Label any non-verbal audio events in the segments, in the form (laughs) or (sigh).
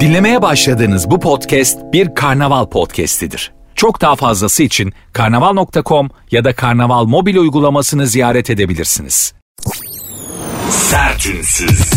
Dinlemeye başladığınız bu podcast bir karnaval podcastidir. Çok daha fazlası için karnaval.com ya da karnaval mobil uygulamasını ziyaret edebilirsiniz. Sertünsüz.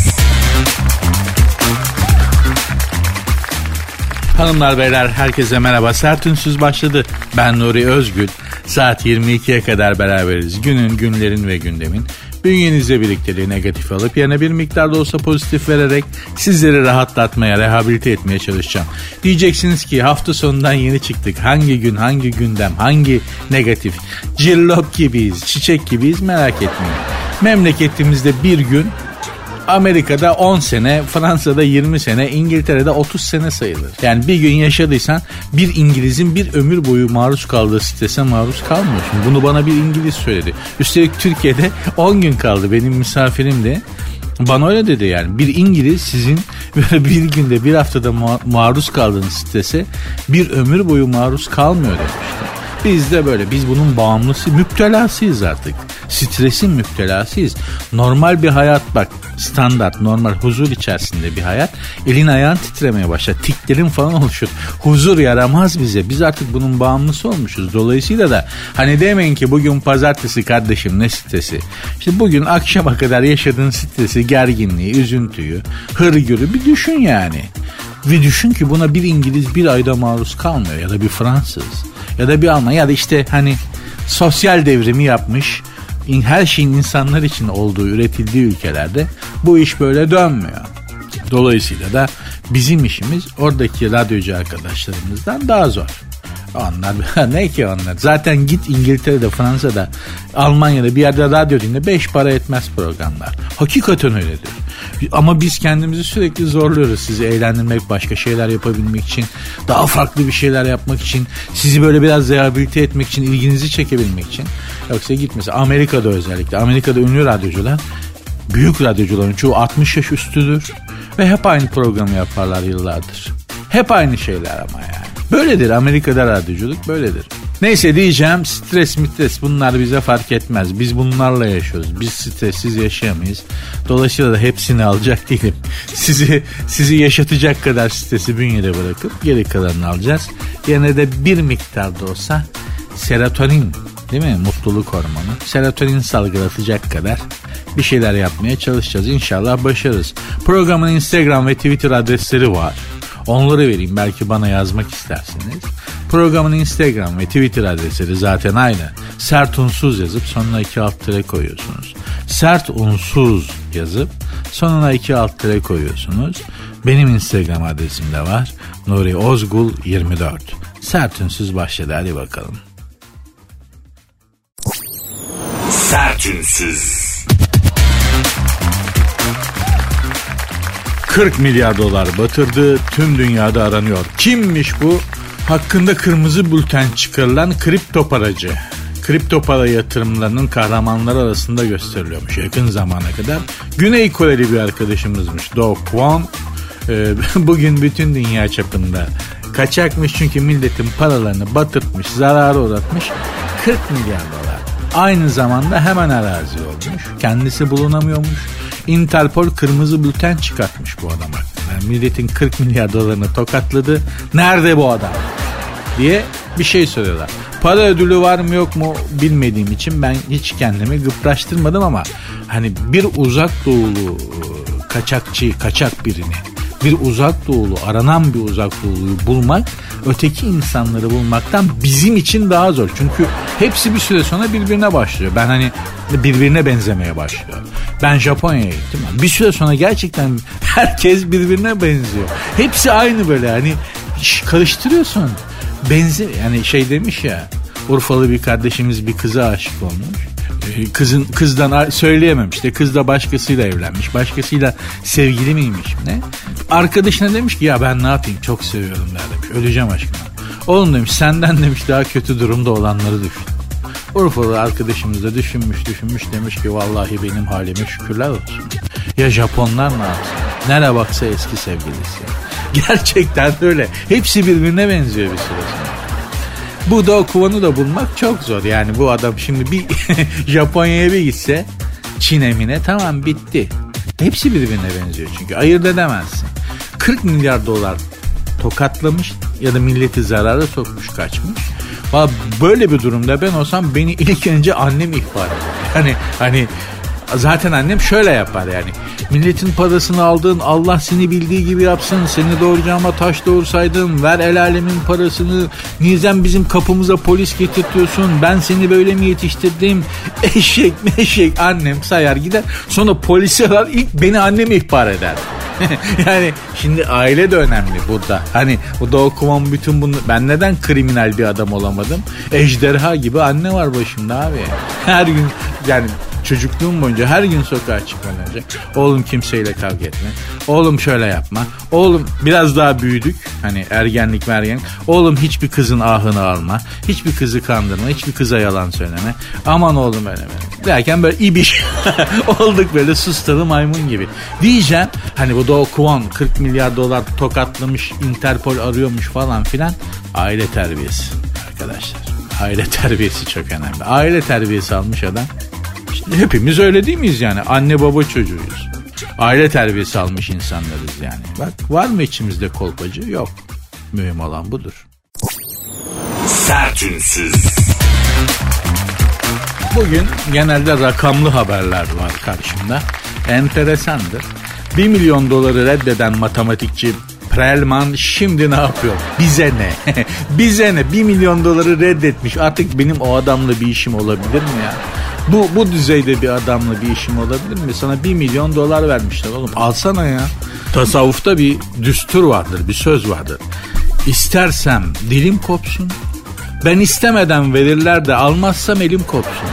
Hanımlar beyler herkese merhaba. Sertünsüz başladı. Ben Nuri Özgül. Saat 22'ye kadar beraberiz. Günün, günlerin ve gündemin bünyenizde birlikteliği negatif alıp yerine bir miktar da olsa pozitif vererek sizleri rahatlatmaya, rehabilite etmeye çalışacağım. Diyeceksiniz ki hafta sonundan yeni çıktık. Hangi gün, hangi gündem, hangi negatif? Cillop gibiyiz, çiçek gibiyiz merak etmeyin. Memleketimizde bir gün Amerika'da 10 sene, Fransa'da 20 sene, İngiltere'de 30 sene sayılır. Yani bir gün yaşadıysan bir İngiliz'in bir ömür boyu maruz kaldığı strese maruz kalmıyorsun. Bunu bana bir İngiliz söyledi. Üstelik Türkiye'de (laughs) 10 gün kaldı benim misafirim de. Bana öyle dedi yani. Bir İngiliz sizin (laughs) böyle bir günde bir haftada maruz kaldığınız strese bir ömür boyu maruz kalmıyor demişti. Biz de böyle biz bunun bağımlısı müptelasıyız artık. Stresin müptelasıyız. Normal bir hayat bak standart normal huzur içerisinde bir hayat. Elin ayağın titremeye başlar. Tiklerin falan oluşur. Huzur yaramaz bize. Biz artık bunun bağımlısı olmuşuz. Dolayısıyla da hani demeyin ki bugün pazartesi kardeşim ne stresi. İşte bugün akşama kadar yaşadığın stresi, gerginliği, üzüntüyü, hırgürü bir düşün yani. Ve düşün ki buna bir İngiliz bir ayda maruz kalmıyor ya da bir Fransız ya da bir Alman ya da işte hani sosyal devrimi yapmış her şeyin insanlar için olduğu üretildiği ülkelerde bu iş böyle dönmüyor. Dolayısıyla da bizim işimiz oradaki radyocu arkadaşlarımızdan daha zor. Onlar (laughs) ne ki onlar? Zaten git İngiltere'de, Fransa'da, Almanya'da bir yerde radyo dinle beş para etmez programlar. Hakikaten öyledir. Ama biz kendimizi sürekli zorluyoruz sizi eğlendirmek, başka şeyler yapabilmek için, daha farklı bir şeyler yapmak için, sizi böyle biraz rehabilite etmek için, ilginizi çekebilmek için. Yoksa gitmesi Amerika'da özellikle, Amerika'da ünlü radyocular, büyük radyocuların çoğu 60 yaş üstüdür ve hep aynı programı yaparlar yıllardır. Hep aynı şeyler ama yani. Böyledir Amerika'da radyoculuk böyledir. Neyse diyeceğim stres mitres bunlar bize fark etmez. Biz bunlarla yaşıyoruz. Biz stressiz yaşayamayız. Dolayısıyla da hepsini alacak değilim. (laughs) Sizi sizi yaşatacak kadar stresi bünyede bırakıp geri kalanını alacağız. Yerine de bir miktar da olsa serotonin değil mi? Mutluluk hormonu. Serotonin salgılatacak kadar bir şeyler yapmaya çalışacağız. İnşallah başarırız. Programın Instagram ve Twitter adresleri var. Onları vereyim belki bana yazmak istersiniz. Programın Instagram ve Twitter adresleri zaten aynı. Sert unsuz yazıp sonuna iki alt tere koyuyorsunuz. Sert unsuz yazıp sonuna iki alt tere koyuyorsunuz. Benim Instagram adresim de var. Nuri Ozgul 24. Sert unsuz başladı hadi bakalım. Sertünsüz. 40 milyar dolar batırdı. Tüm dünyada aranıyor. Kimmiş bu? Hakkında kırmızı bülten çıkarılan kripto paracı. Kripto para yatırımlarının kahramanları arasında gösteriliyormuş yakın zamana kadar. Güney Koreli bir arkadaşımızmış Do Kwon. Ee, (laughs) bugün bütün dünya çapında kaçakmış çünkü milletin paralarını batırtmış, zararı uğratmış. 40 milyar dolar. Aynı zamanda hemen arazi olmuş. Kendisi bulunamıyormuş Interpol kırmızı bülten çıkartmış bu adama. Yani milletin 40 milyar dolarını tokatladı. Nerede bu adam? diye bir şey soruyorlar. Para ödülü var mı yok mu bilmediğim için ben hiç kendimi gıpraştırmadım ama hani bir uzak doğulu e, kaçakçı, kaçak birini bir uzak doğulu, aranan bir uzak doğuluyu bulmak öteki insanları bulmaktan bizim için daha zor. Çünkü hepsi bir süre sonra birbirine başlıyor. Ben hani birbirine benzemeye başlıyor. Ben Japonya'ya gittim. Bir süre sonra gerçekten herkes birbirine benziyor. Hepsi aynı böyle hani karıştırıyorsun. Benzi yani şey demiş ya Urfalı bir kardeşimiz bir kıza aşık olmuş. Ee, kızın kızdan söyleyemem işte kız da başkasıyla evlenmiş başkasıyla sevgili miymiş ne? Arkadaşına demiş ki ya ben ne yapayım çok seviyorum der demiş. Öleceğim aşkına oğlum demiş senden demiş daha kötü durumda olanları düşün. Urfalı arkadaşımız da düşünmüş düşünmüş demiş ki vallahi benim halime şükürler olsun. Ya Japonlar ne yapsın? Nere baksa eski sevgilisi. (laughs) Gerçekten öyle. Hepsi birbirine benziyor bir süre sonra bu da kovanı da bulmak çok zor. Yani bu adam şimdi bir (laughs) Japonya'ya bir gitse Çin emine tamam bitti. Hepsi birbirine benziyor çünkü ayırt edemezsin. 40 milyar dolar tokatlamış ya da milleti zarara sokmuş kaçmış. Valla böyle bir durumda ben olsam beni ilk önce annem ihbar eder. Yani hani zaten annem şöyle yapar yani. Milletin parasını aldın Allah seni bildiği gibi yapsın. Seni doğuracağıma taş doğursaydım ver el alemin parasını. Nizem bizim kapımıza polis getirtiyorsun. Ben seni böyle mi yetiştirdim? (laughs) Eşek meşek annem sayar gider. Sonra polisi arar ilk beni annem ihbar eder. (laughs) yani şimdi aile de önemli burada. Hani bu da okumam bütün bunu. Ben neden kriminal bir adam olamadım? Ejderha gibi anne var başımda abi. Her gün yani çocukluğum boyunca her gün sokağa çıkmadan oğlum kimseyle kavga etme. Oğlum şöyle yapma. Oğlum biraz daha büyüdük. Hani ergenlik mergenlik. Oğlum hiçbir kızın ahını alma. Hiçbir kızı kandırma. Hiçbir kıza yalan söyleme. Aman oğlum öyle böyle. Derken böyle ibiş (laughs) olduk böyle sustalı maymun gibi. Diyeceğim hani bu Doğu Kuvan 40 milyar dolar tokatlamış Interpol arıyormuş falan filan. Aile terbiyesi arkadaşlar. Aile (laughs) terbiyesi çok önemli. Aile terbiyesi almış adam hepimiz öyle değil miyiz yani? Anne baba çocuğuyuz. Aile terbiyesi almış insanlarız yani. Bak var mı içimizde kolpacı? Yok. Mühim olan budur. Sertünsüz. Bugün genelde rakamlı haberler var karşımda. Enteresandır. 1 milyon doları reddeden matematikçi Prelman şimdi ne yapıyor? Bize ne? (laughs) Bize ne? 1 milyon doları reddetmiş. Artık benim o adamla bir işim olabilir mi ya? Bu, bu düzeyde bir adamla bir işim olabilir mi? Sana 1 milyon dolar vermişler oğlum. Alsana ya. Tasavvufta bir düstur vardır, bir söz vardır. İstersem dilim kopsun. Ben istemeden verirler de almazsam elim kopsun.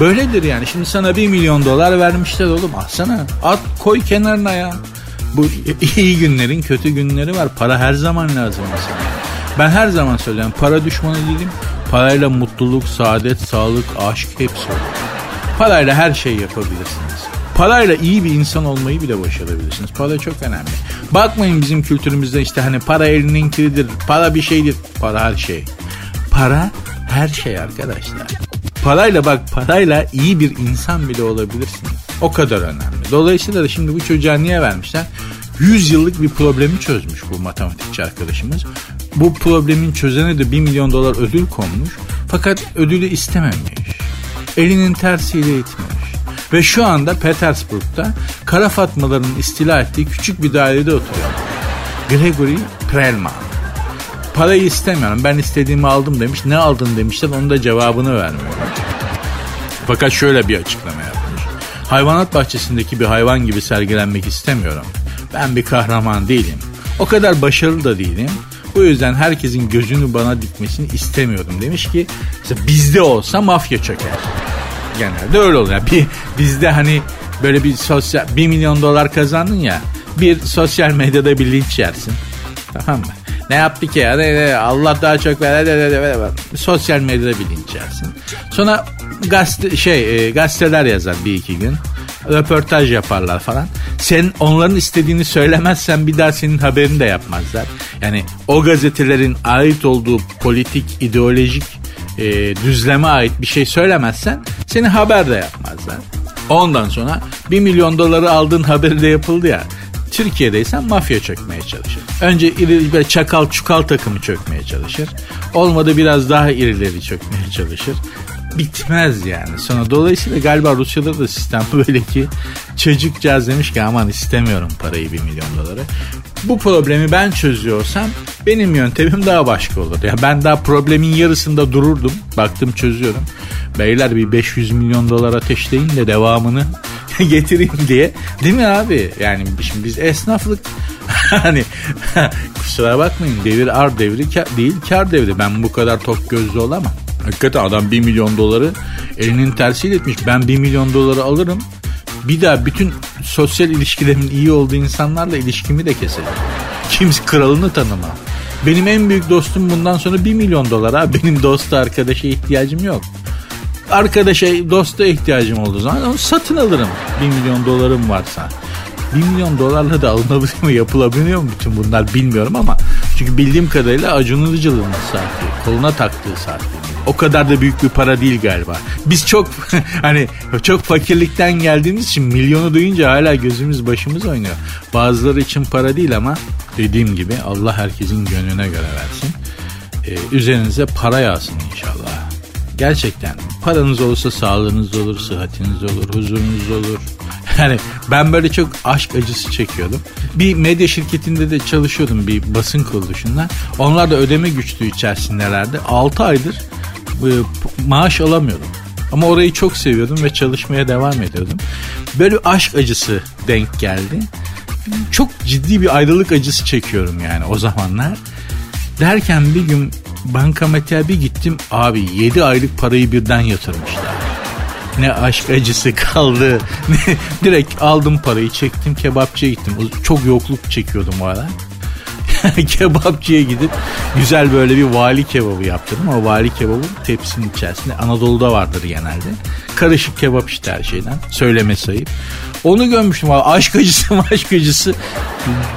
Böyledir yani. Şimdi sana 1 milyon dolar vermişler oğlum. Alsana. At koy kenarına ya. Bu (laughs) iyi günlerin kötü günleri var. Para her zaman lazım mesela. Ben her zaman söylüyorum para düşmanı değilim. Parayla mutluluk, saadet, sağlık, aşk hepsi olur. Parayla her şey yapabilirsiniz. Parayla iyi bir insan olmayı bile başarabilirsiniz. Para çok önemli. Bakmayın bizim kültürümüzde işte hani para elinin kiridir, para bir şeydir. Para her şey. Para her şey arkadaşlar. Parayla bak parayla iyi bir insan bile olabilirsiniz. O kadar önemli. Dolayısıyla da şimdi bu çocuğa niye vermişler? 100 yıllık bir problemi çözmüş bu matematikçi arkadaşımız. Bu problemin çözene de 1 milyon dolar ödül konmuş. Fakat ödülü istememiş elinin tersiyle itmemiş. Ve şu anda Petersburg'da kara fatmaların istila ettiği küçük bir dairede oturuyor. Gregory Prelman. Parayı istemiyorum ben istediğimi aldım demiş. Ne aldın demişler onun da cevabını vermiyor. Fakat şöyle bir açıklama yapmış. Hayvanat bahçesindeki bir hayvan gibi sergilenmek istemiyorum. Ben bir kahraman değilim. O kadar başarılı da değilim. Bu yüzden herkesin gözünü bana dikmesini istemiyorum demiş ki bizde olsa mafya çöker. Genelde öyle oluyor. Bir, bizde hani böyle bir sosyal 1 milyon dolar kazandın ya bir sosyal medyada bir linç yersin. Tamam mı? Ne yaptı ki ya? Allah daha çok ver. Sosyal medyada bir linç yersin. Sonra gazete, şey, e, gazeteler yazar bir iki gün. Röportaj yaparlar falan. Sen onların istediğini söylemezsen bir daha senin haberini de yapmazlar. Yani o gazetelerin ait olduğu politik, ideolojik e, düzleme ait bir şey söylemezsen seni haber de yapmazlar. Ondan sonra 1 milyon doları aldığın haberi de yapıldı ya. Türkiye'deysen mafya çökmeye çalışır. Önce iri, böyle çakal çukal takımı çökmeye çalışır. Olmadı biraz daha irileri çökmeye çalışır bitmez yani. Sonra dolayısıyla galiba Rusya'da da sistem (laughs) böyle ki çocukcağız demiş ki aman istemiyorum parayı bir milyon doları. Bu problemi ben çözüyorsam benim yöntemim daha başka olur. Ya ben daha problemin yarısında dururdum. Baktım çözüyorum. Beyler bir 500 milyon dolar ateşleyin de devamını (laughs) getireyim diye. Değil mi abi? Yani şimdi biz esnaflık (laughs) hani kusura bakmayın devir ar devri kar, değil kar devri. Ben bu kadar tok gözlü olamam. Hakikaten adam 1 milyon doları elinin tersiyle etmiş. Ben 1 milyon doları alırım. Bir daha bütün sosyal ilişkilerimin iyi olduğu insanlarla ilişkimi de keserim. Kimse kralını tanımam. Benim en büyük dostum bundan sonra 1 milyon dolar ha. Benim dosta arkadaşa ihtiyacım yok. Arkadaşa dosta ihtiyacım olduğu zaman onu satın alırım. 1 milyon dolarım varsa. 1 milyon dolarla da alınabilir mi yapılabiliyor mu bütün bunlar bilmiyorum ama çünkü bildiğim kadarıyla Acun Ilıcalı'nın saati koluna taktığı saat o kadar da büyük bir para değil galiba. Biz çok (laughs) hani çok fakirlikten geldiğimiz için milyonu duyunca hala gözümüz başımız oynuyor. Bazıları için para değil ama dediğim gibi Allah herkesin gönlüne göre versin. Ee, üzerinize para yağsın inşallah. Gerçekten paranız olursa sağlığınız olur, sıhhatiniz olur, huzurunuz olur. (laughs) Yani ben böyle çok aşk acısı çekiyordum. Bir medya şirketinde de çalışıyordum bir basın kuruluşunda. Onlar da ödeme güçlüğü içerisindelerdi. 6 aydır maaş alamıyordum. Ama orayı çok seviyordum ve çalışmaya devam ediyordum. Böyle aşk acısı denk geldi. Çok ciddi bir ayrılık acısı çekiyorum yani o zamanlar. Derken bir gün bankamatiğe bir gittim. Abi 7 aylık parayı birden yatırmışlar. Ne aşk acısı kaldı. (laughs) Direkt aldım parayı çektim kebapçıya gittim. Çok yokluk çekiyordum o ara. (laughs) kebapçıya gidip güzel böyle bir vali kebabı yaptırdım. O vali kebabı tepsinin içerisinde Anadolu'da vardır genelde. Karışık kebap işte her şeyden. Söyleme sayıp. Onu görmüştüm abi. Aşk acısı (laughs) aşk acısı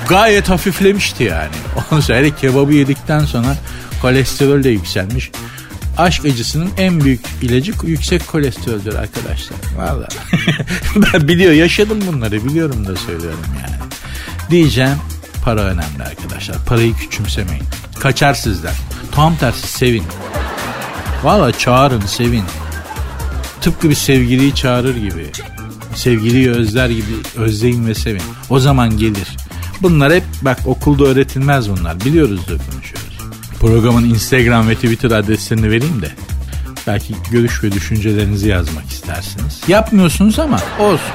gayet hafiflemişti yani. Onu söyle kebabı yedikten sonra kolesterol de yükselmiş. Aşk acısının en büyük ilacı yüksek kolesteroldür arkadaşlar. Valla. (laughs) ben biliyor yaşadım bunları biliyorum da söylüyorum yani. Diyeceğim para önemli arkadaşlar. Parayı küçümsemeyin. Kaçar sizden. Tam tersi sevin. Valla çağırın sevin. Tıpkı bir sevgiliyi çağırır gibi. Sevgiliyi özler gibi özleyin ve sevin. O zaman gelir. Bunlar hep bak okulda öğretilmez bunlar. Biliyoruz da konuşuyoruz. Programın Instagram ve Twitter adreslerini vereyim de belki görüş ve düşüncelerinizi yazmak istersiniz. Yapmıyorsunuz ama olsun.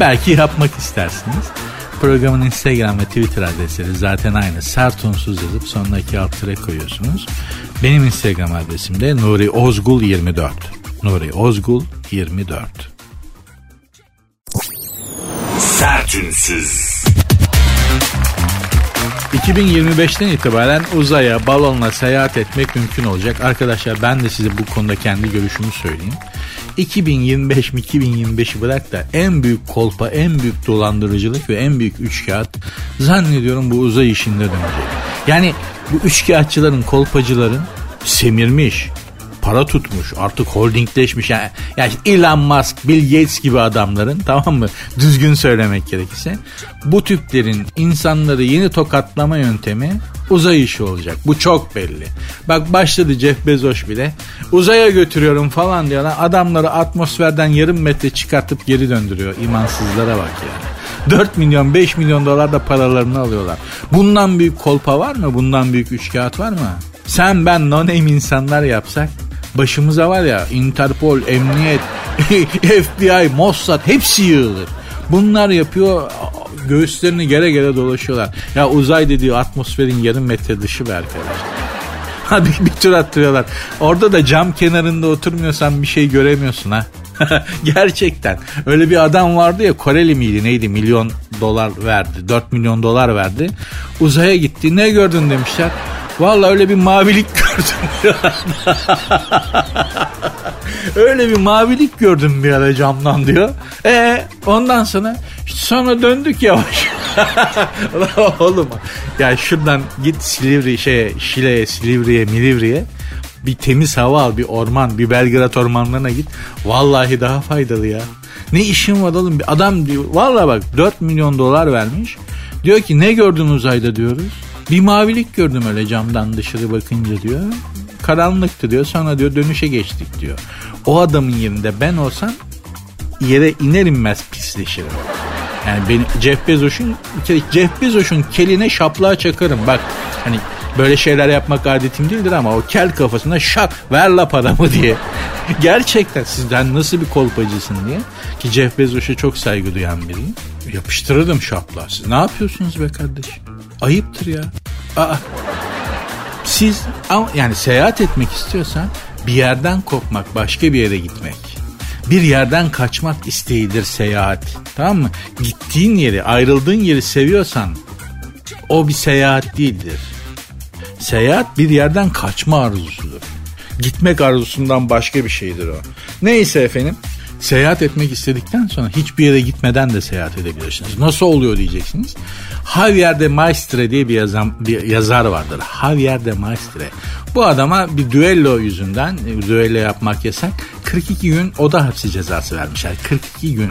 Belki yapmak istersiniz. Programın Instagram ve Twitter adresleri zaten aynı. Sert unsuz yazıp sonuna iki alt tere koyuyorsunuz. Benim Instagram adresim de Nuri Ozgul 24. Nuri Ozgul 24. Sertünsüz. 2025'ten itibaren uzaya balonla seyahat etmek mümkün olacak. Arkadaşlar ben de size bu konuda kendi görüşümü söyleyeyim. 2025 mi 2025'i bırak da en büyük kolpa, en büyük dolandırıcılık ve en büyük üçkağıt zannediyorum bu uzay işinde dönecek. Yani bu üçkağıtçıların, kolpacıların semirmiş, para tutmuş artık holdingleşmiş yani, yani Elon Musk, Bill Gates gibi adamların (laughs) tamam mı düzgün söylemek gerekirse bu tüplerin insanları yeni tokatlama yöntemi uzay işi olacak. Bu çok belli. Bak başladı Jeff Bezos bile uzaya götürüyorum falan diyorlar. Adamları atmosferden yarım metre çıkartıp geri döndürüyor. İmansızlara bak ya. 4 milyon 5 milyon dolar da paralarını alıyorlar. Bundan büyük kolpa var mı? Bundan büyük üçkağıt var mı? Sen ben no name insanlar yapsak başımıza var ya Interpol, Emniyet, (laughs) FBI, Mossad hepsi yığılır. Bunlar yapıyor göğüslerini gere gere dolaşıyorlar. Ya uzay dediği atmosferin yarım metre dışı be arkadaş. (laughs) Hadi bir tur attırıyorlar. Orada da cam kenarında oturmuyorsan bir şey göremiyorsun ha. (laughs) Gerçekten. Öyle bir adam vardı ya Koreli miydi neydi milyon dolar verdi. 4 milyon dolar verdi. Uzaya gitti. Ne gördün demişler. Vallahi öyle bir mavilik gördüm. (laughs) öyle bir mavilik gördüm bir ara camdan diyor. E ondan sonra sonra döndük yavaş. (laughs) Oğlum ya şuradan git Silivri şey Şile'ye Silivri'ye Milivri'ye bir temiz hava al bir orman bir Belgrad ormanlarına git. Vallahi daha faydalı ya. Ne işin var oğlum? Adam diyor vallahi bak 4 milyon dolar vermiş. Diyor ki ne gördün uzayda diyoruz. Bir mavilik gördüm öyle camdan dışarı bakınca diyor. Karanlıktı diyor. Sonra diyor dönüşe geçtik diyor. O adamın yerinde ben olsam yere iner inmez pisleşirim. Yani beni Jeff Bezos'un Jeff Bezos'un keline şaplığa çakarım. Bak hani böyle şeyler yapmak adetim değildir ama o kel kafasına şak ver la paramı diye. (laughs) Gerçekten sizden nasıl bir kolpacısın diye. Ki Jeff Bezos'a çok saygı duyan biriyim. Yapıştırırdım şaplığa. Siz ne yapıyorsunuz be kardeşim? Ayıptır ya. Aa. Siz yani seyahat etmek istiyorsan bir yerden kopmak, başka bir yere gitmek. Bir yerden kaçmak isteğidir seyahat. Tamam mı? Gittiğin yeri, ayrıldığın yeri seviyorsan o bir seyahat değildir. Seyahat bir yerden kaçma arzusudur. Gitmek arzusundan başka bir şeydir o. Neyse efendim. Seyahat etmek istedikten sonra hiçbir yere gitmeden de seyahat edebilirsiniz. Nasıl oluyor diyeceksiniz. Javier de Maistre diye bir, yazan, bir yazar vardır. Javier de Maistre. Bu adama bir düello yüzünden, düello yapmak yasak, 42 gün oda hapsi cezası vermişler. 42 gün.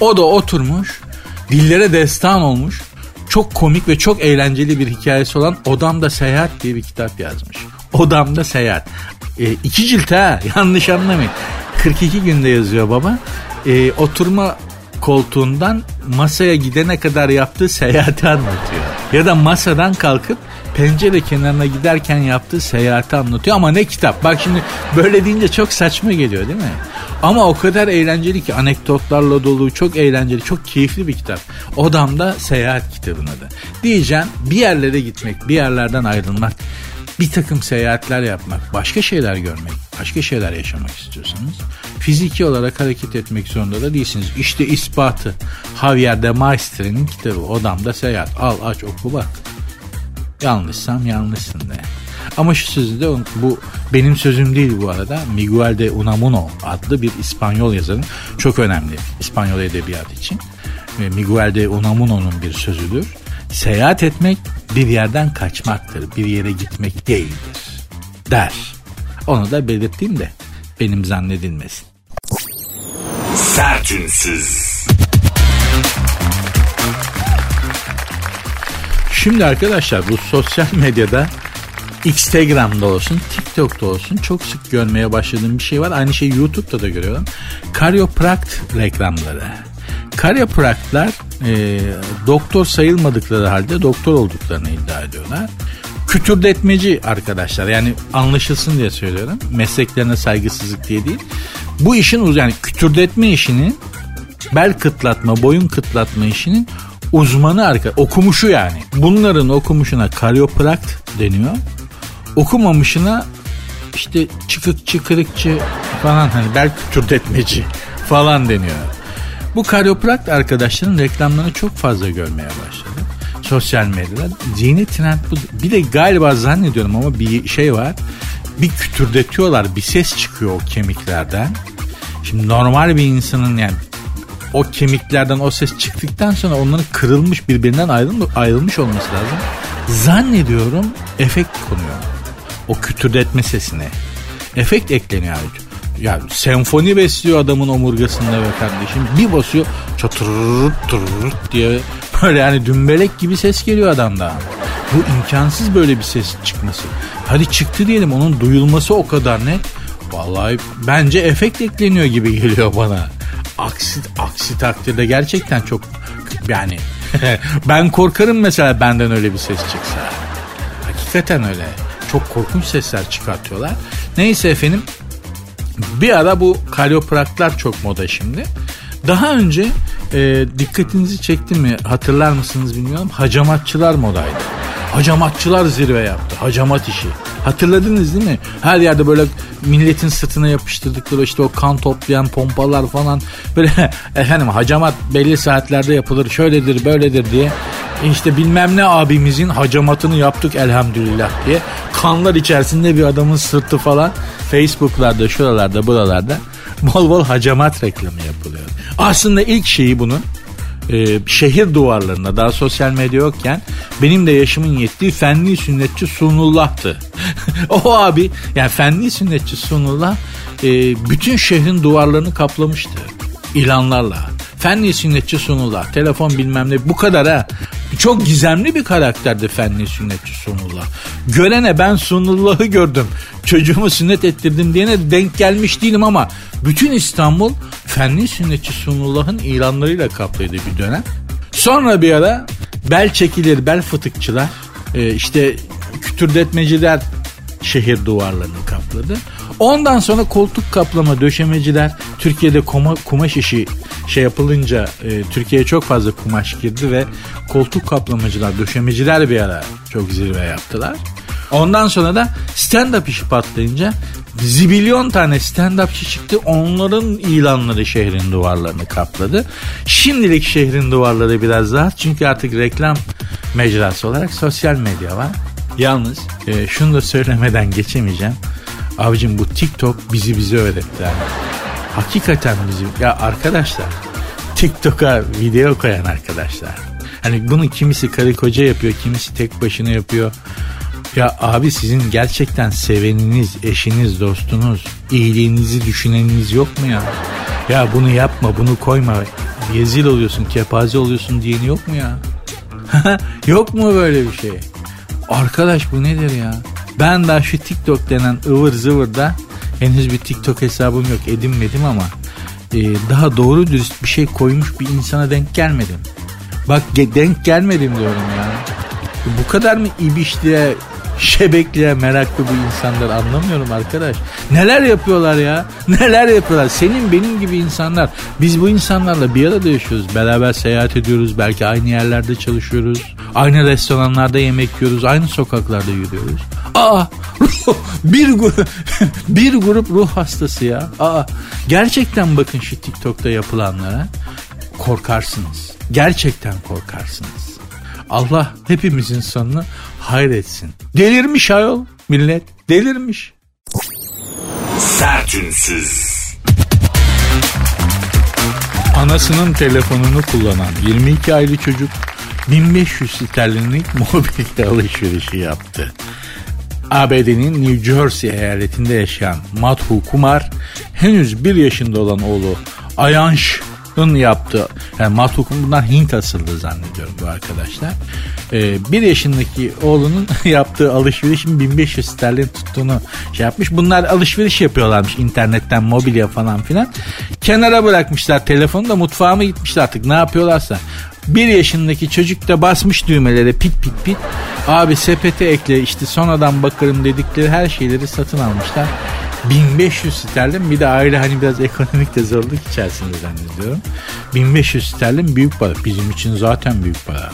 O da oturmuş, dillere destan olmuş, çok komik ve çok eğlenceli bir hikayesi olan Odamda Seyahat diye bir kitap yazmış. Odamda Seyahat. E, iki cilt ha (laughs) yanlış anlamayın. 42 günde yazıyor baba. E, oturma koltuğundan masaya gidene kadar yaptığı seyahati anlatıyor. Ya da masadan kalkıp pencere kenarına giderken yaptığı seyahati anlatıyor ama ne kitap. Bak şimdi böyle deyince çok saçma geliyor değil mi? Ama o kadar eğlenceli ki anekdotlarla dolu çok eğlenceli çok keyifli bir kitap. Odamda seyahat kitabın adı. Diyeceğim bir yerlere gitmek bir yerlerden ayrılmak bir takım seyahatler yapmak, başka şeyler görmek, başka şeyler yaşamak istiyorsanız fiziki olarak hareket etmek zorunda da değilsiniz. İşte ispatı. Javier de Maestre'nin kitabı Odamda Seyahat. Al aç oku bak. Yanlışsam yanlışsın de. Ama şu sözü de bu benim sözüm değil bu arada. Miguel de Unamuno adlı bir İspanyol yazarın çok önemli İspanyol edebiyat için. Miguel de Unamuno'nun bir sözüdür. Seyahat etmek bir yerden kaçmaktır, bir yere gitmek değildir der. Onu da belirteyim de benim zannedilmesin. Sertünsüz. Şimdi arkadaşlar bu sosyal medyada Instagram'da olsun, TikTok'ta olsun çok sık görmeye başladığım bir şey var. Aynı şeyi YouTube'da da görüyorum. Karyoprakt reklamları. Karyopraktlar e, doktor sayılmadıkları halde doktor olduklarını iddia ediyorlar. Kütürdetmeci arkadaşlar yani anlaşılsın diye söylüyorum. Mesleklerine saygısızlık diye değil. Bu işin yani kütürdetme işinin bel kıtlatma, boyun kıtlatma işinin uzmanı arka okumuşu yani. Bunların okumuşuna karyoprakt deniyor. Okumamışına işte çıkıkçı, kırıkçı falan hani bel kütürdetmeci falan deniyor. Bu karyoprakt arkadaşların reklamlarını çok fazla görmeye başladım. Sosyal medyada. Yeni trend bu. Bir de galiba zannediyorum ama bir şey var. Bir kütürdetiyorlar. Bir ses çıkıyor o kemiklerden. Şimdi normal bir insanın yani o kemiklerden o ses çıktıktan sonra onların kırılmış birbirinden ayrılmış, ayrılmış olması lazım. Zannediyorum efekt konuyor. O kütürdetme sesine. Efekt ekleniyor ayrıca. Ya senfoni besliyor adamın omurgasında be kardeşim. Bir basıyor çatırırt tırırt diye böyle yani dümbelek gibi ses geliyor adamda. Bu imkansız böyle bir ses çıkması. Hadi çıktı diyelim onun duyulması o kadar net. Vallahi bence efekt ekleniyor gibi geliyor bana. Aksi, aksi takdirde gerçekten çok yani (laughs) ben korkarım mesela benden öyle bir ses çıksa. Hakikaten öyle. Çok korkunç sesler çıkartıyorlar. Neyse efendim bir ara bu kalyopraktlar çok moda şimdi. Daha önce e, dikkatinizi çekti mi hatırlar mısınız bilmiyorum. Hacamatçılar modaydı. Hacamatçılar zirve yaptı. Hacamat işi. Hatırladınız değil mi? Her yerde böyle milletin sırtına yapıştırdıkları işte o kan toplayan pompalar falan. Böyle (laughs) efendim hacamat belli saatlerde yapılır. Şöyledir böyledir diye. İşte bilmem ne abimizin hacamatını yaptık elhamdülillah diye. Kanlar içerisinde bir adamın sırtı falan. Facebook'larda şuralarda buralarda bol bol hacamat reklamı yapılıyor. Aslında ilk şeyi bunun e, şehir duvarlarında daha sosyal medya yokken benim de yaşımın yettiği fenli sünnetçi Sunullah'tı. (laughs) o abi yani fenli sünnetçi Sunullah e, bütün şehrin duvarlarını kaplamıştı ilanlarla. Fenli sünnetçi Sunullah, telefon bilmem ne bu kadar ha. Çok gizemli bir karakterdi Fenli sünnetçi Sunullah. Görene ben Sunullah'ı gördüm. Çocuğumu sünnet ettirdim diyene denk gelmiş değilim ama bütün İstanbul Fenli sünnetçi Sunullah'ın ilanlarıyla kaplıydı bir dönem. Sonra bir ara bel çekilir, bel fıtıkçılar, e, işte kütürdetmeciler şehir duvarlarını kapladı. Ondan sonra koltuk kaplama döşemeciler Türkiye'de kuma, kumaş işi şey yapılınca e, Türkiye'ye çok fazla kumaş girdi ve koltuk kaplamacılar, döşemeciler bir ara çok zirve yaptılar. Ondan sonra da stand-up işi patlayınca zibilyon tane stand-upçı çıktı. Onların ilanları şehrin duvarlarını kapladı. Şimdilik şehrin duvarları biraz daha çünkü artık reklam mecrası olarak sosyal medya var. Yalnız e, şunu da söylemeden geçemeyeceğim. Abicim bu TikTok bizi bize öğretti. Yani. Hakikaten bizi. Ya arkadaşlar TikTok'a video koyan arkadaşlar. Hani bunu kimisi karı koca yapıyor, kimisi tek başına yapıyor. Ya abi sizin gerçekten seveniniz, eşiniz, dostunuz, iyiliğinizi düşüneniniz yok mu ya? Ya bunu yapma, bunu koyma. Yezil oluyorsun, kepaze oluyorsun diyeni yok mu ya? (laughs) yok mu böyle bir şey? Arkadaş bu nedir ya? Ben daha şu TikTok denen ıvır zıvırda henüz bir TikTok hesabım yok edinmedim ama e, daha doğru dürüst bir şey koymuş bir insana denk gelmedim. Bak denk gelmedim diyorum ya. Bu kadar mı ibişliğe, şebekliğe meraklı bu insanlar anlamıyorum arkadaş. Neler yapıyorlar ya? Neler yapıyorlar? Senin benim gibi insanlar. Biz bu insanlarla bir arada yaşıyoruz. Beraber seyahat ediyoruz. Belki aynı yerlerde çalışıyoruz. Aynı restoranlarda yemek yiyoruz. Aynı sokaklarda yürüyoruz. Aa (laughs) bir, grup, (laughs) bir grup ruh hastası ya. Aa gerçekten bakın şu TikTok'ta yapılanlara korkarsınız. Gerçekten korkarsınız. Allah hepimizin sonunu hayretsin. Delirmiş ayol millet. Delirmiş. Sertünsüz. Anasının telefonunu kullanan 22 aylı çocuk 1500 sterlinlik (laughs) mobilya alışverişi yaptı. ABD'nin New Jersey eyaletinde yaşayan Madhu Kumar henüz bir yaşında olan oğlu Ayanş yaptığı yani Matuk'un bunlar Hint asıllı zannediyorum bu arkadaşlar. Ee, bir yaşındaki oğlunun (laughs) yaptığı alışverişin 1500 sterlin tuttuğunu şey yapmış. Bunlar alışveriş yapıyorlarmış internetten mobilya falan filan. Kenara bırakmışlar telefonu da mutfağa mı gitmişler artık ne yapıyorlarsa. Bir yaşındaki çocuk da basmış düğmelere pit pit pit. Abi sepete ekle işte sonradan bakarım dedikleri her şeyleri satın almışlar. 1500 sterlin bir de aile hani biraz ekonomik de zorluk içerisinde zannediyorum. 1500 sterlin büyük para. Bizim için zaten büyük para.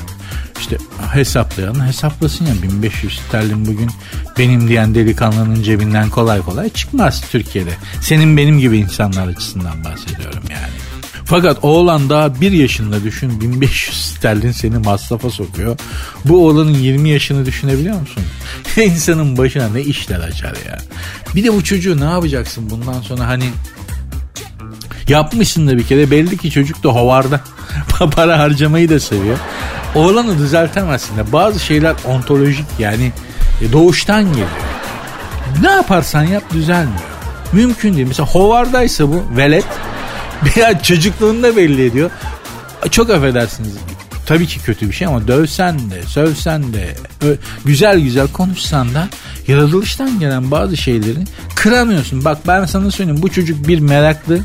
İşte hesaplayan hesaplasın ya 1500 sterlin bugün benim diyen delikanlının cebinden kolay kolay çıkmaz Türkiye'de. Senin benim gibi insanlar açısından bahsediyorum yani. Fakat oğlan daha bir yaşında düşün 1500 sterlin seni masrafa sokuyor. Bu oğlanın 20 yaşını düşünebiliyor musun? (laughs) İnsanın başına ne işler açar ya. Bir de bu çocuğu ne yapacaksın bundan sonra hani Yapmışsın da bir kere belli ki çocuk da hovarda. (laughs) Para harcamayı da seviyor. Oğlanı düzeltemezsin de bazı şeyler ontolojik yani e, doğuştan geliyor. Ne yaparsan yap düzelmiyor. Mümkün değil. Mesela hovardaysa bu velet (laughs) veya çocukluğunda belli ediyor. Çok affedersiniz. Tabii ki kötü bir şey ama dövsen de, sövsen de, güzel güzel konuşsan da yaratılıştan gelen bazı şeyleri kıramıyorsun. Bak ben sana söyleyeyim bu çocuk bir meraklı.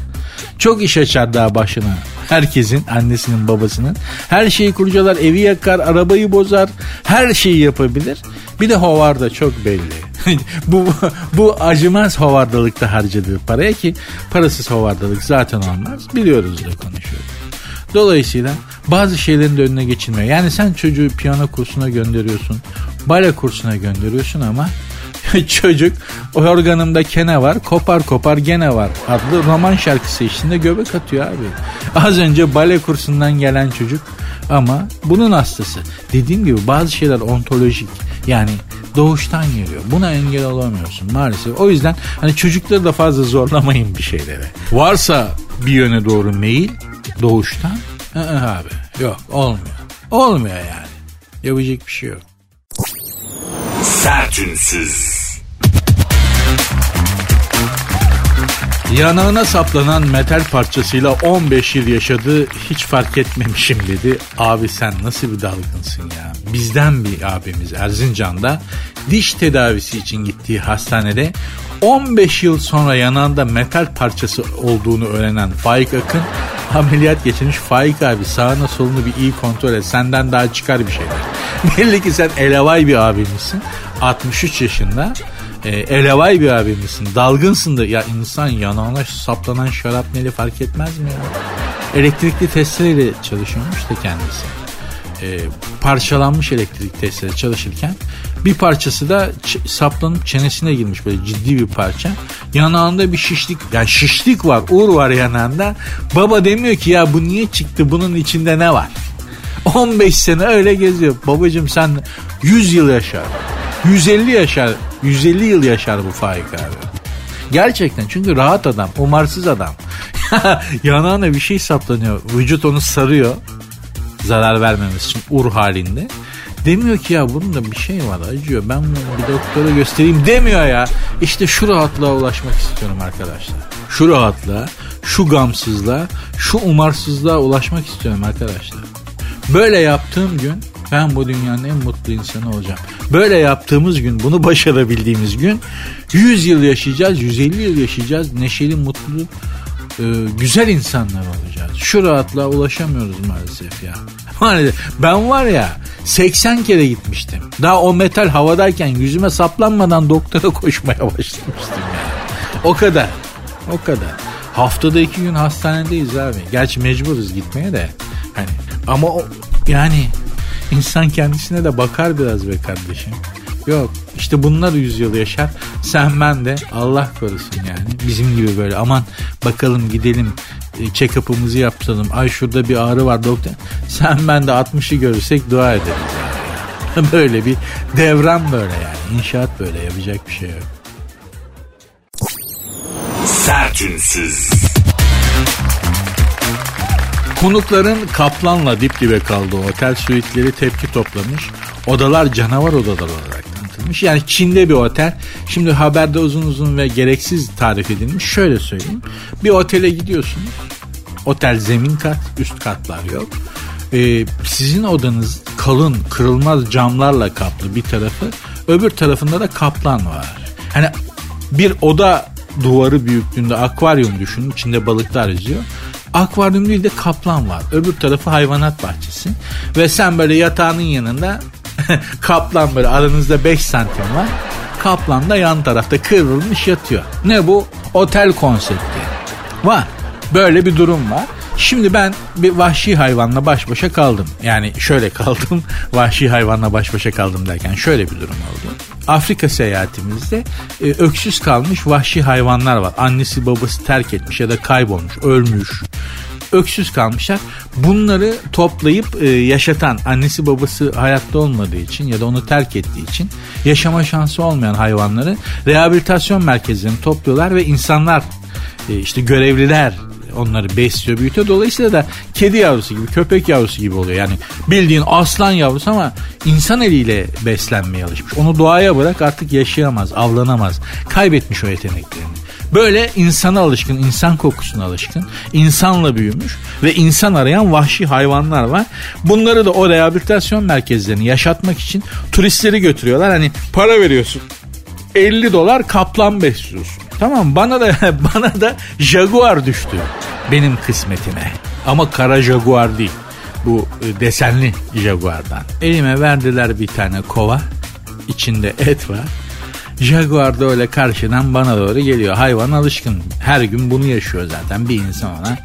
Çok iş açar daha başına. Herkesin, annesinin, babasının. Her şeyi kurcalar, evi yakar, arabayı bozar. Her şeyi yapabilir. Bir de hovarda çok belli. (laughs) bu, bu acımaz hovardalıkta harcadığı paraya ki parasız hovardalık zaten olmaz. Biliyoruz da konuşuyoruz. Dolayısıyla bazı şeylerin de önüne geçilmiyor. Yani sen çocuğu piyano kursuna gönderiyorsun, bale kursuna gönderiyorsun ama (laughs) çocuk organımda kene var kopar kopar gene var adlı roman şarkısı içinde göbek atıyor abi. Az önce bale kursundan gelen çocuk ama bunun hastası. Dediğim gibi bazı şeyler ontolojik yani doğuştan geliyor. Buna engel olamıyorsun maalesef. O yüzden hani çocukları da fazla zorlamayın bir şeylere. Varsa bir yöne doğru meyil doğuştan ı-ı abi yok olmuyor. Olmuyor yani. Yapacak bir şey yok. Sertünsüz. Yanağına saplanan metal parçasıyla 15 yıl yaşadı hiç fark etmemişim dedi. Abi sen nasıl bir dalgınsın ya. Bizden bir abimiz Erzincan'da diş tedavisi için gittiği hastanede 15 yıl sonra yanağında metal parçası olduğunu öğrenen Faik Akın ameliyat geçirmiş. Faik abi sağına solunu bir iyi kontrol et. Senden daha çıkar bir şeyler. (laughs) Belli ki sen elevay bir abimizsin. 63 yaşında e, elevay bir abimizsin. Dalgınsın da ya insan yanağına saplanan şarap neli fark etmez mi ya? Elektrikli testereyle çalışıyormuş da kendisi. E, parçalanmış elektrik testere çalışırken bir parçası da ç- saplanıp çenesine girmiş böyle ciddi bir parça. Yanağında bir şişlik yani şişlik var uğur var yanağında. Baba demiyor ki ya bu niye çıktı bunun içinde ne var? (laughs) 15 sene öyle geziyor. Babacım sen 100 yıl yaşar. 150 yaşar. 150 yıl yaşar bu Faik abi. Gerçekten çünkü rahat adam, umarsız adam. (laughs) Yanağına bir şey saplanıyor. Vücut onu sarıyor. zarar vermemesi için ur halinde. Demiyor ki ya bunda bir şey var acıyor ben bunu bir doktora göstereyim demiyor ya. İşte şu rahatlığa ulaşmak istiyorum arkadaşlar. Şu rahatlığa, şu gamsızlığa, şu umarsızlığa ulaşmak istiyorum arkadaşlar. Böyle yaptığım gün ben bu dünyanın en mutlu insanı olacağım. Böyle yaptığımız gün, bunu başarabildiğimiz gün 100 yıl yaşayacağız, 150 yıl yaşayacağız. Neşeli, mutlu, e, güzel insanlar olacağız. Şu rahatlığa ulaşamıyoruz maalesef ya. (laughs) Hani ben var ya 80 kere gitmiştim. Daha o metal havadayken yüzüme saplanmadan doktora (laughs) koşmaya başlamıştım yani. O kadar. O kadar. Haftada iki gün hastanedeyiz abi. Gerçi mecburuz gitmeye de. Hani ama o, yani insan kendisine de bakar biraz be kardeşim. Yok işte bunlar yüzyıl yaşar. Sen ben de Allah korusun yani. Bizim gibi böyle aman bakalım gidelim e, check-up'ımızı yaptıralım. Ay şurada bir ağrı var doktor. Sen ben de 60'ı görürsek dua ederiz. (laughs) Böyle bir devran böyle yani. İnşaat böyle yapacak bir şey yok. Sertünsüz. Konukların kaplanla dip dibe kaldığı otel suitleri tepki toplamış. Odalar canavar odalar olarak tanıtılmış. Yani Çin'de bir otel. Şimdi haberde uzun uzun ve gereksiz tarif edilmiş. Şöyle söyleyeyim. Bir otele gidiyorsunuz. Otel zemin kat, üst katlar yok. Ee, sizin odanız kalın, kırılmaz camlarla kaplı bir tarafı. Öbür tarafında da kaplan var. Hani bir oda duvarı büyüklüğünde akvaryum düşünün. içinde balıklar yüzüyor. Akvaryum değil de kaplan var. Öbür tarafı hayvanat bahçesi. Ve sen böyle yatağının yanında (laughs) kaplan böyle aranızda 5 santim var. Kaplan da yan tarafta kıvrılmış yatıyor. Ne bu? Otel konsepti. Var. Böyle bir durum var. Şimdi ben bir vahşi hayvanla baş başa kaldım. Yani şöyle (laughs) kaldım. Vahşi hayvanla baş başa kaldım derken şöyle bir durum oldu. Afrika seyahatimizde e, öksüz kalmış vahşi hayvanlar var. Annesi babası terk etmiş ya da kaybolmuş, ölmüş. Öksüz kalmışlar. Bunları toplayıp e, yaşatan annesi babası hayatta olmadığı için ya da onu terk ettiği için yaşama şansı olmayan hayvanları rehabilitasyon merkezlerine topluyorlar ve insanlar e, işte görevliler onları besliyor büyütüyor. Dolayısıyla da kedi yavrusu gibi köpek yavrusu gibi oluyor. Yani bildiğin aslan yavrusu ama insan eliyle beslenmeye alışmış. Onu doğaya bırak artık yaşayamaz, avlanamaz. Kaybetmiş o yeteneklerini. Böyle insana alışkın, insan kokusuna alışkın, insanla büyümüş ve insan arayan vahşi hayvanlar var. Bunları da o rehabilitasyon merkezlerini yaşatmak için turistleri götürüyorlar. Hani para veriyorsun. 50 dolar kaplan besliyorsun. Tamam bana da (laughs) bana da Jaguar düştü benim kısmetime. Ama kara Jaguar değil. Bu e, desenli Jaguar'dan. Elime verdiler bir tane kova. İçinde et var. Jaguar da öyle karşıdan bana doğru geliyor. Hayvan alışkın. Her gün bunu yaşıyor zaten bir insan ona.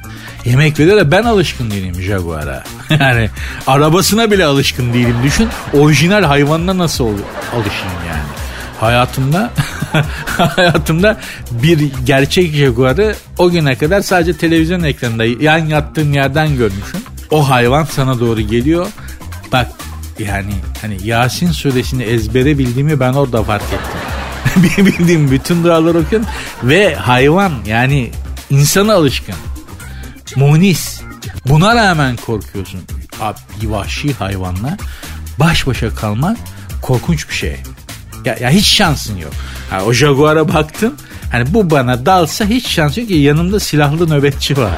Yemek veriyor da ben alışkın değilim Jaguar'a. (laughs) yani arabasına bile alışkın değilim. Düşün orijinal hayvanına nasıl alışayım yani. Hayatımda (laughs) (laughs) hayatımda bir gerçek Jaguar'ı o güne kadar sadece televizyon ekranında yan yattığım yerden görmüşüm. O hayvan sana doğru geliyor. Bak yani hani Yasin suresini ezbere bildiğimi ben orada fark ettim. (laughs) Bildiğim bütün duaları okuyorum ve hayvan yani insana alışkın. Munis. Buna rağmen korkuyorsun. Abi vahşi hayvanla baş başa kalmak korkunç bir şey. Ya, ya hiç şansın yok. Ha, o Jaguar'a baktım. Hani bu bana dalsa hiç şans yok ki yanımda silahlı nöbetçi var.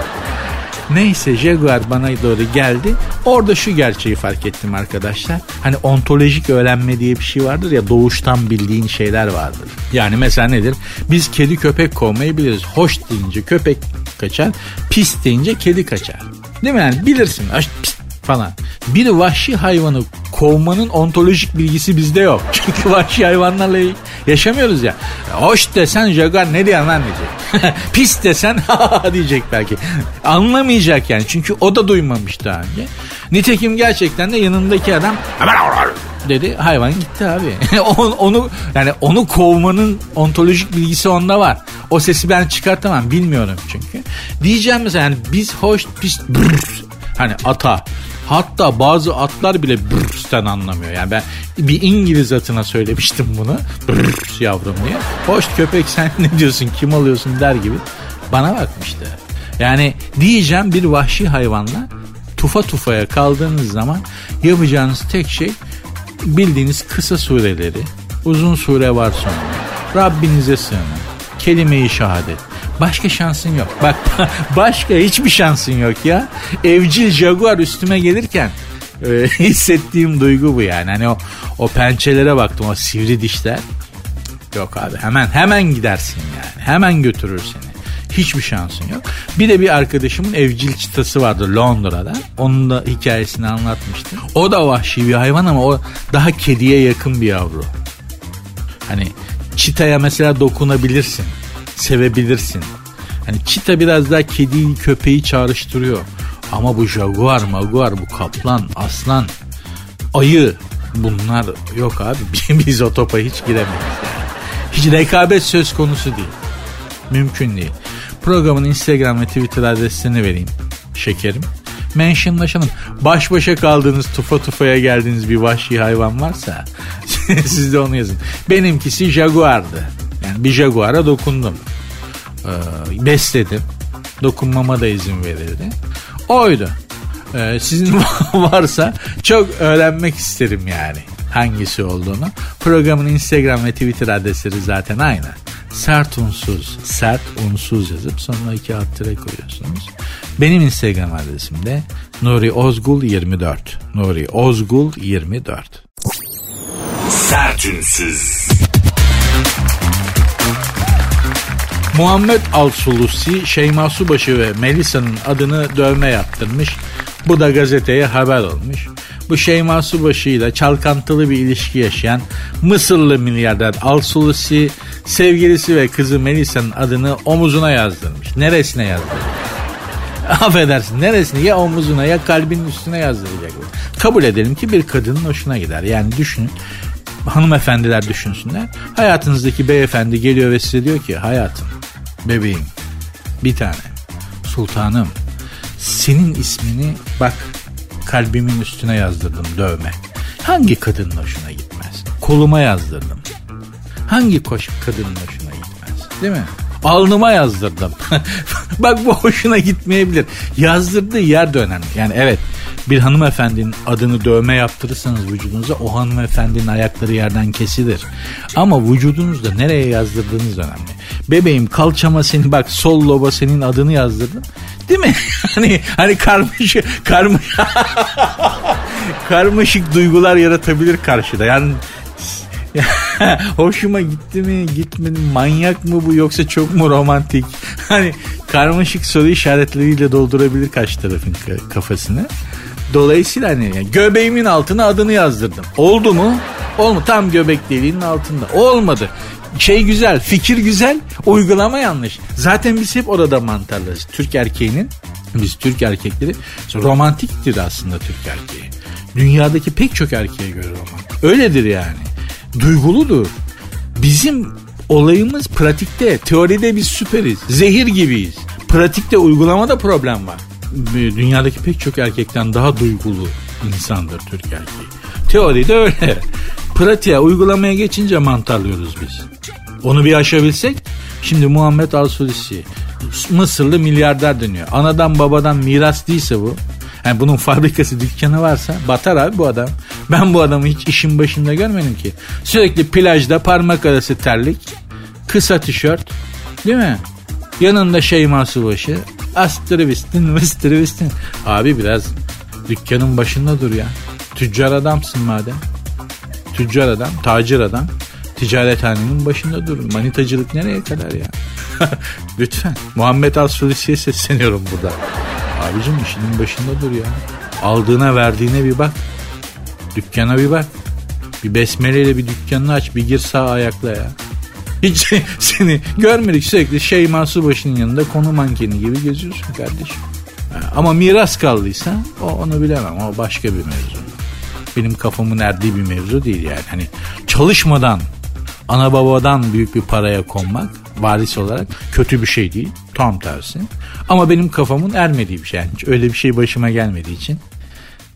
Neyse Jaguar bana doğru geldi. Orada şu gerçeği fark ettim arkadaşlar. Hani ontolojik öğrenme diye bir şey vardır ya doğuştan bildiğin şeyler vardır. Yani mesela nedir? Biz kedi köpek kovmayı biliriz. Hoş deyince köpek kaçar, pis deyince kedi kaçar. Değil mi yani bilirsin. Pis falan. Bir vahşi hayvanı kovmanın ontolojik bilgisi bizde yok. (laughs) Çünkü vahşi hayvanlarla yaşamıyoruz ya. Hoş desen jagar ne diyen lan diyecek. (laughs) Pis desen (laughs) diyecek belki. Anlamayacak yani. Çünkü o da duymamış daha önce. Nitekim gerçekten de yanındaki adam dedi hayvan gitti abi. onu yani onu kovmanın ontolojik bilgisi onda var. O sesi ben çıkartamam bilmiyorum çünkü. Diyeceğim mesela yani biz hoş pis hani ata Hatta bazı atlar bile brrr'ten anlamıyor. Yani ben bir İngiliz atına söylemiştim bunu. Brrr yavrum diye. Hoş köpek sen ne diyorsun kim alıyorsun der gibi bana bakmıştı. Yani diyeceğim bir vahşi hayvanla tufa tufaya kaldığınız zaman yapacağınız tek şey bildiğiniz kısa sureleri, uzun sure var sonra. Rabbinize sığının. Kelime-i şehadet. Başka şansın yok. Bak (laughs) başka hiçbir şansın yok ya. Evcil jaguar üstüme gelirken e, (laughs) hissettiğim duygu bu yani. Hani o, o pençelere baktım o sivri dişler. Yok abi hemen hemen gidersin yani. Hemen götürür seni. Hiçbir şansın yok. Bir de bir arkadaşımın evcil çıtası vardı Londra'da. Onun da hikayesini anlatmıştım. O da vahşi bir hayvan ama o daha kediye yakın bir yavru. Hani çitaya mesela dokunabilirsin. Sevebilirsin. Hani çita biraz daha kediyi köpeği çağrıştırıyor. Ama bu jaguar maguar bu kaplan aslan ayı bunlar yok abi. (laughs) Biz o topa hiç giremeyiz yani. Hiç rekabet söz konusu değil. Mümkün değil. Programın Instagram ve Twitter adresini vereyim. Şekerim. Mentionlaşalım. Baş başa kaldığınız tufa tufaya geldiğiniz bir vahşi hayvan varsa (laughs) siz de onu yazın. Benimkisi jaguardı. Bir jaguara dokundum. Ee, besledim. Dokunmama da izin verildi. Oydu. Ee, sizin (laughs) varsa çok öğrenmek isterim yani hangisi olduğunu. Programın Instagram ve Twitter adresleri zaten aynı. Sert unsuz, sert unsuz yazıp sonuna iki alt tire koyuyorsunuz. Benim Instagram adresim de Nuri Ozgul 24. Nuri Ozgul 24. Sertünsüz. Muhammed Al-Sulusi, Şeyma Subaşı ve Melisa'nın adını dövme yaptırmış. Bu da gazeteye haber olmuş. Bu Şeyma Subaşı ile çalkantılı bir ilişki yaşayan Mısırlı milyarder Al-Sulusi sevgilisi ve kızı Melisa'nın adını omuzuna yazdırmış. Neresine yazdırmış? (laughs) Affedersin neresine ya omuzuna ya kalbinin üstüne yazdıracak. Kabul edelim ki bir kadının hoşuna gider. Yani düşünün hanımefendiler düşünsünler. Hayatınızdaki beyefendi geliyor ve size diyor ki hayatım, bebeğim, bir tane, sultanım, senin ismini bak kalbimin üstüne yazdırdım dövme. Hangi kadının hoşuna gitmez? Koluma yazdırdım. Hangi koş kadının hoşuna gitmez? Değil mi? Alnıma yazdırdım. (laughs) Bak bu hoşuna gitmeyebilir. Yazdırdığı yer de önemli. Yani evet bir hanımefendinin adını dövme yaptırırsanız vücudunuza o hanımefendinin ayakları yerden kesilir. Ama vücudunuzda nereye yazdırdığınız önemli. Bebeğim kalçama seni bak sol loba senin adını yazdırdım. Değil mi? (laughs) hani hani karmaşık karmaşık (laughs) karmaşık duygular yaratabilir karşıda. Yani (laughs) hoşuma gitti mi gitmedi manyak mı bu yoksa çok mu romantik hani karmaşık soru işaretleriyle doldurabilir karşı tarafın kafasını dolayısıyla hani yani göbeğimin altına adını yazdırdım oldu mu olmu tam göbek deliğinin altında olmadı şey güzel fikir güzel uygulama yanlış zaten biz hep orada mantarlarız Türk erkeğinin biz Türk erkekleri romantiktir aslında Türk erkeği dünyadaki pek çok erkeğe göre romantik öyledir yani duyguludur. Bizim olayımız pratikte. Teoride biz süperiz. Zehir gibiyiz. Pratikte uygulamada problem var. Dünyadaki pek çok erkekten daha duygulu insandır Türk erkeği. Teoride öyle. Pratiğe uygulamaya geçince mantarlıyoruz biz. Onu bir aşabilsek şimdi Muhammed Al-Sulisi Mısırlı milyarder deniyor. Anadan babadan miras değilse bu yani bunun fabrikası dükkanı varsa batar abi bu adam. Ben bu adamı hiç işin başında görmedim ki. Sürekli plajda parmak arası terlik, kısa tişört değil mi? Yanında Şeyma Subaşı. Astrıvistin, mıstrıvistin. Abi biraz dükkanın başında dur ya. Tüccar adamsın madem. Tüccar adam, tacir adam. Ticarethanenin başında dur. Manitacılık nereye kadar ya? (laughs) Lütfen. Muhammed As-Sulisi'ye sesleniyorum burada. Abicim işinin başında dur ya. Aldığına verdiğine bir bak. Dükkana bir bak. Bir besmeleyle bir dükkanını aç bir gir sağ ayakla ya. Hiç (laughs) seni görmedik sürekli Şeyma Subaşı'nın yanında konu mankeni gibi geziyorsun kardeşim. Ama miras kaldıysa o onu bilemem o başka bir mevzu. Benim kafamın erdiği bir mevzu değil yani. Hani çalışmadan ana babadan büyük bir paraya konmak varis olarak kötü bir şey değil. Tam tersi. Ama benim kafamın ermediği bir şey. Yani öyle bir şey başıma gelmediği için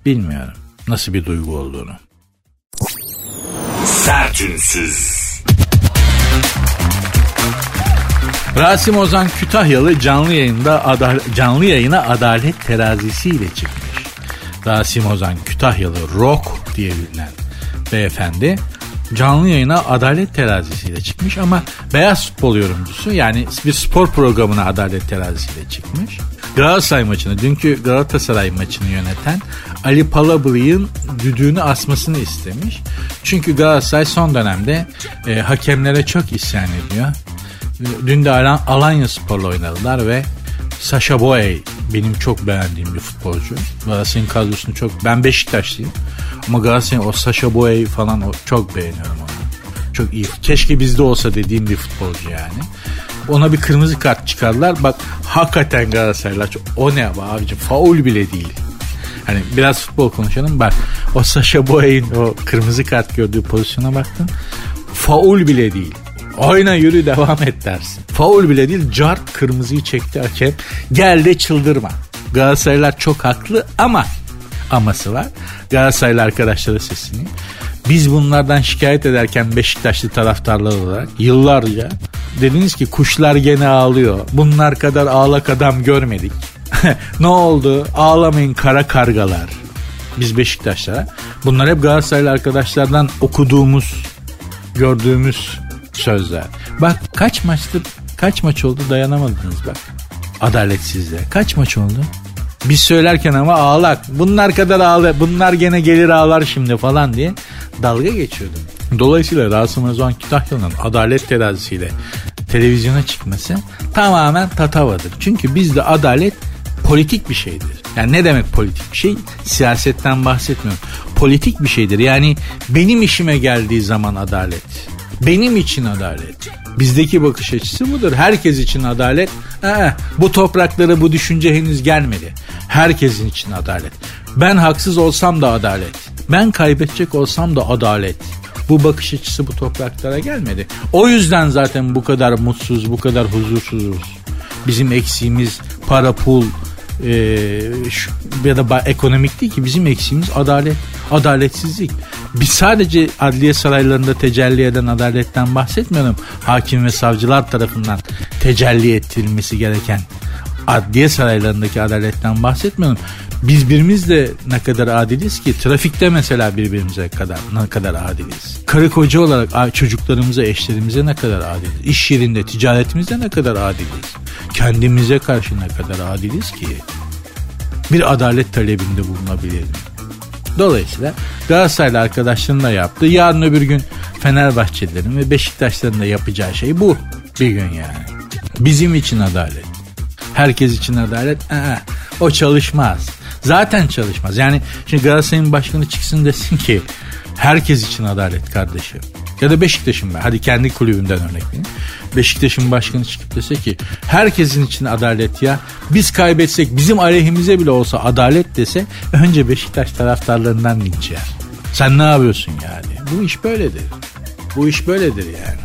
bilmiyorum nasıl bir duygu olduğunu. Sertünsüz. Rasim Ozan Kütahyalı canlı yayında canlı yayına adalet terazisiyle çıkmış. Rasim Ozan Kütahyalı Rock diye bilinen beyefendi canlı yayına adalet terazisiyle çıkmış ama beyaz futbol yorumcusu yani bir spor programına adalet terazisiyle çıkmış. Galatasaray maçını, dünkü Galatasaray maçını yöneten Ali Palabıyık'ın düdüğünü asmasını istemiş. Çünkü Galatasaray son dönemde e, hakemlere çok isyan ediyor. Dün de Alanya Spor'la oynadılar ve Sasha Boye benim çok beğendiğim bir futbolcu. Galatasaray'ın kadrosunu çok... Ben Beşiktaşlıyım. Ama Galatasaray'ın o Sasha Boye falan o, çok beğeniyorum onu. Çok iyi. Keşke bizde olsa dediğim bir futbolcu yani. Ona bir kırmızı kart çıkardılar. Bak hakikaten Galatasaraylar çok... O ne abi abicim faul bile değil. Hani biraz futbol konuşalım. Bak o Sasha Boye'in o kırmızı kart gördüğü pozisyona baktın. Faul bile değil. Oyna yürü devam et dersin. Faul bile değil cart kırmızıyı çekti hakem. Gel de çıldırma. Galatasaraylar çok haklı ama aması var. Galatasaraylı arkadaşlara sesini. Biz bunlardan şikayet ederken Beşiktaşlı taraftarlar olarak yıllarca dediniz ki kuşlar gene ağlıyor. Bunlar kadar ağlak adam görmedik. (laughs) ne oldu? Ağlamayın kara kargalar. Biz Beşiktaşlara. Bunlar hep Galatasaraylı arkadaşlardan okuduğumuz, gördüğümüz sözler. Bak kaç maçtır kaç maç oldu dayanamadınız bak. Adaletsizliğe. Kaç maç oldu? Biz söylerken ama ağlak. Bunlar kadar ağla. Bunlar gene gelir ağlar şimdi falan diye dalga geçiyordum. Dolayısıyla Rasim Özcan Kütahyalı'nın adalet terazisiyle televizyona çıkması tamamen tatavadır. Çünkü bizde adalet politik bir şeydir. Yani ne demek politik bir şey? Siyasetten bahsetmiyorum. Politik bir şeydir. Yani benim işime geldiği zaman adalet. Benim için adalet. Bizdeki bakış açısı budur. Herkes için adalet. Ee, bu topraklara bu düşünce henüz gelmedi. Herkesin için adalet. Ben haksız olsam da adalet. Ben kaybedecek olsam da adalet. Bu bakış açısı bu topraklara gelmedi. O yüzden zaten bu kadar mutsuz, bu kadar huzursuzuz. Bizim eksiğimiz para, pul, e, şu, ya da ekonomik değil ki bizim eksiğimiz adalet, adaletsizlik. Biz sadece adliye saraylarında tecelli eden adaletten bahsetmiyorum. Hakim ve savcılar tarafından tecelli ettirilmesi gereken adliye saraylarındaki adaletten bahsetmiyorum. Biz birimizle ne kadar adiliz ki trafikte mesela birbirimize kadar ne kadar adiliz. Karı koca olarak çocuklarımıza, eşlerimize ne kadar adiliz. İş yerinde, ticaretimizde ne kadar adiliz. Kendimize karşı ne kadar adiliz ki bir adalet talebinde bulunabilelim. Dolayısıyla Galatasaraylı arkadaşlarının da yaptığı yarın öbür gün Fenerbahçelilerin ve Beşiktaşların da yapacağı şey bu bir gün yani. Bizim için adalet. Herkes için adalet. Ee, o çalışmaz. Zaten çalışmaz. Yani şimdi Galatasaray'ın başkanı çıksın desin ki herkes için adalet kardeşim. Ya da Beşiktaş'ın ben. Hadi kendi kulübümden örnek vereyim. Beşiktaş'ın başkanı çıkıp dese ki herkesin için adalet ya. Biz kaybetsek bizim aleyhimize bile olsa adalet dese önce Beşiktaş taraftarlarından linç yer. Sen ne yapıyorsun yani? Bu iş böyledir. Bu iş böyledir yani.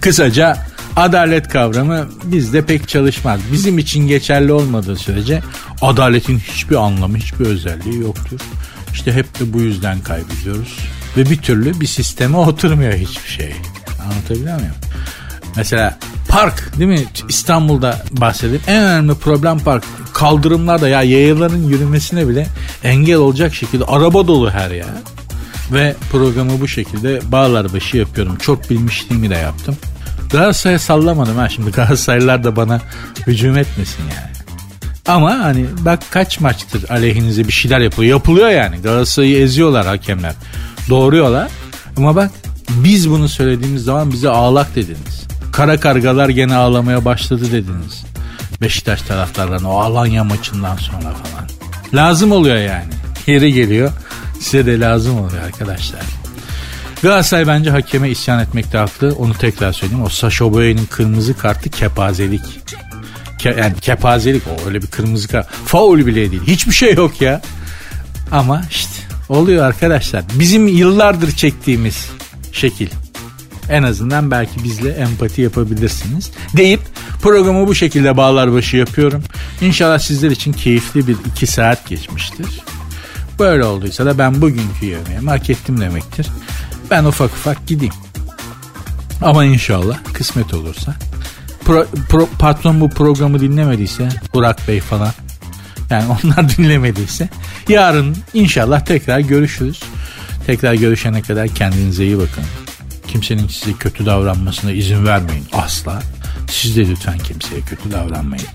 Kısaca adalet kavramı bizde pek çalışmaz. Bizim için geçerli olmadığı sürece adaletin hiçbir anlamı, hiçbir özelliği yoktur. İşte hep de bu yüzden kaybediyoruz. Ve bir türlü bir sisteme oturmuyor hiçbir şey. Anlatabiliyor muyum? Mesela park değil mi? İstanbul'da bahsedeyim. En önemli problem park. Kaldırımlarda ya yayaların yürümesine bile engel olacak şekilde araba dolu her yer. Ve programı bu şekilde bağlar başı yapıyorum. Çok bilmişliğimi de yaptım. Galatasaray'a sallamadım ha şimdi Galatasaraylılar da bana hücum etmesin yani. Ama hani bak kaç maçtır aleyhinize bir şeyler yapılıyor. Yapılıyor yani. Galatasaray'ı eziyorlar hakemler. Doğruyorlar. Ama bak biz bunu söylediğimiz zaman bize ağlak dediniz. Kara kargalar gene ağlamaya başladı dediniz. Beşiktaş taraftarlarına o Alanya maçından sonra falan. Lazım oluyor yani. Yeri geliyor. Size de lazım oluyor arkadaşlar. Galatasaray bence hakeme isyan etmekte haklı. Onu tekrar söyleyeyim. O Sasha Boye'nin kırmızı kartı kepazelik. Ke yani kepazelik o öyle bir kırmızı kart. Faul bile değil. Hiçbir şey yok ya. Ama işte oluyor arkadaşlar. Bizim yıllardır çektiğimiz şekil. En azından belki bizle empati yapabilirsiniz. Deyip programı bu şekilde bağlar başı yapıyorum. İnşallah sizler için keyifli bir iki saat geçmiştir. Böyle olduysa da ben bugünkü yemeğimi hak ettim demektir. Ben ufak ufak gideyim. Ama inşallah kısmet olursa. Pro, pro, patron bu programı dinlemediyse Burak Bey falan yani (laughs) onlar dinlemediyse Yarın inşallah tekrar görüşürüz. Tekrar görüşene kadar kendinize iyi bakın. Kimsenin size kötü davranmasına izin vermeyin asla. Siz de lütfen kimseye kötü davranmayın.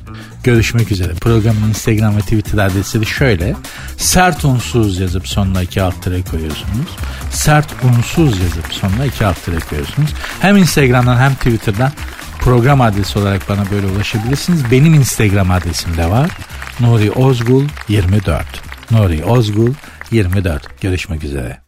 Görüşmek üzere. Programın Instagram ve Twitter adresi de şöyle. Sert unsuz yazıp sonuna iki alt koyuyorsunuz. Sert unsuz yazıp sonuna iki alt koyuyorsunuz. Hem Instagram'dan hem Twitter'dan program adresi olarak bana böyle ulaşabilirsiniz. Benim Instagram adresim de var. Nuri Ozgul 24. Nuri Ozgul 24. Görüşmek üzere.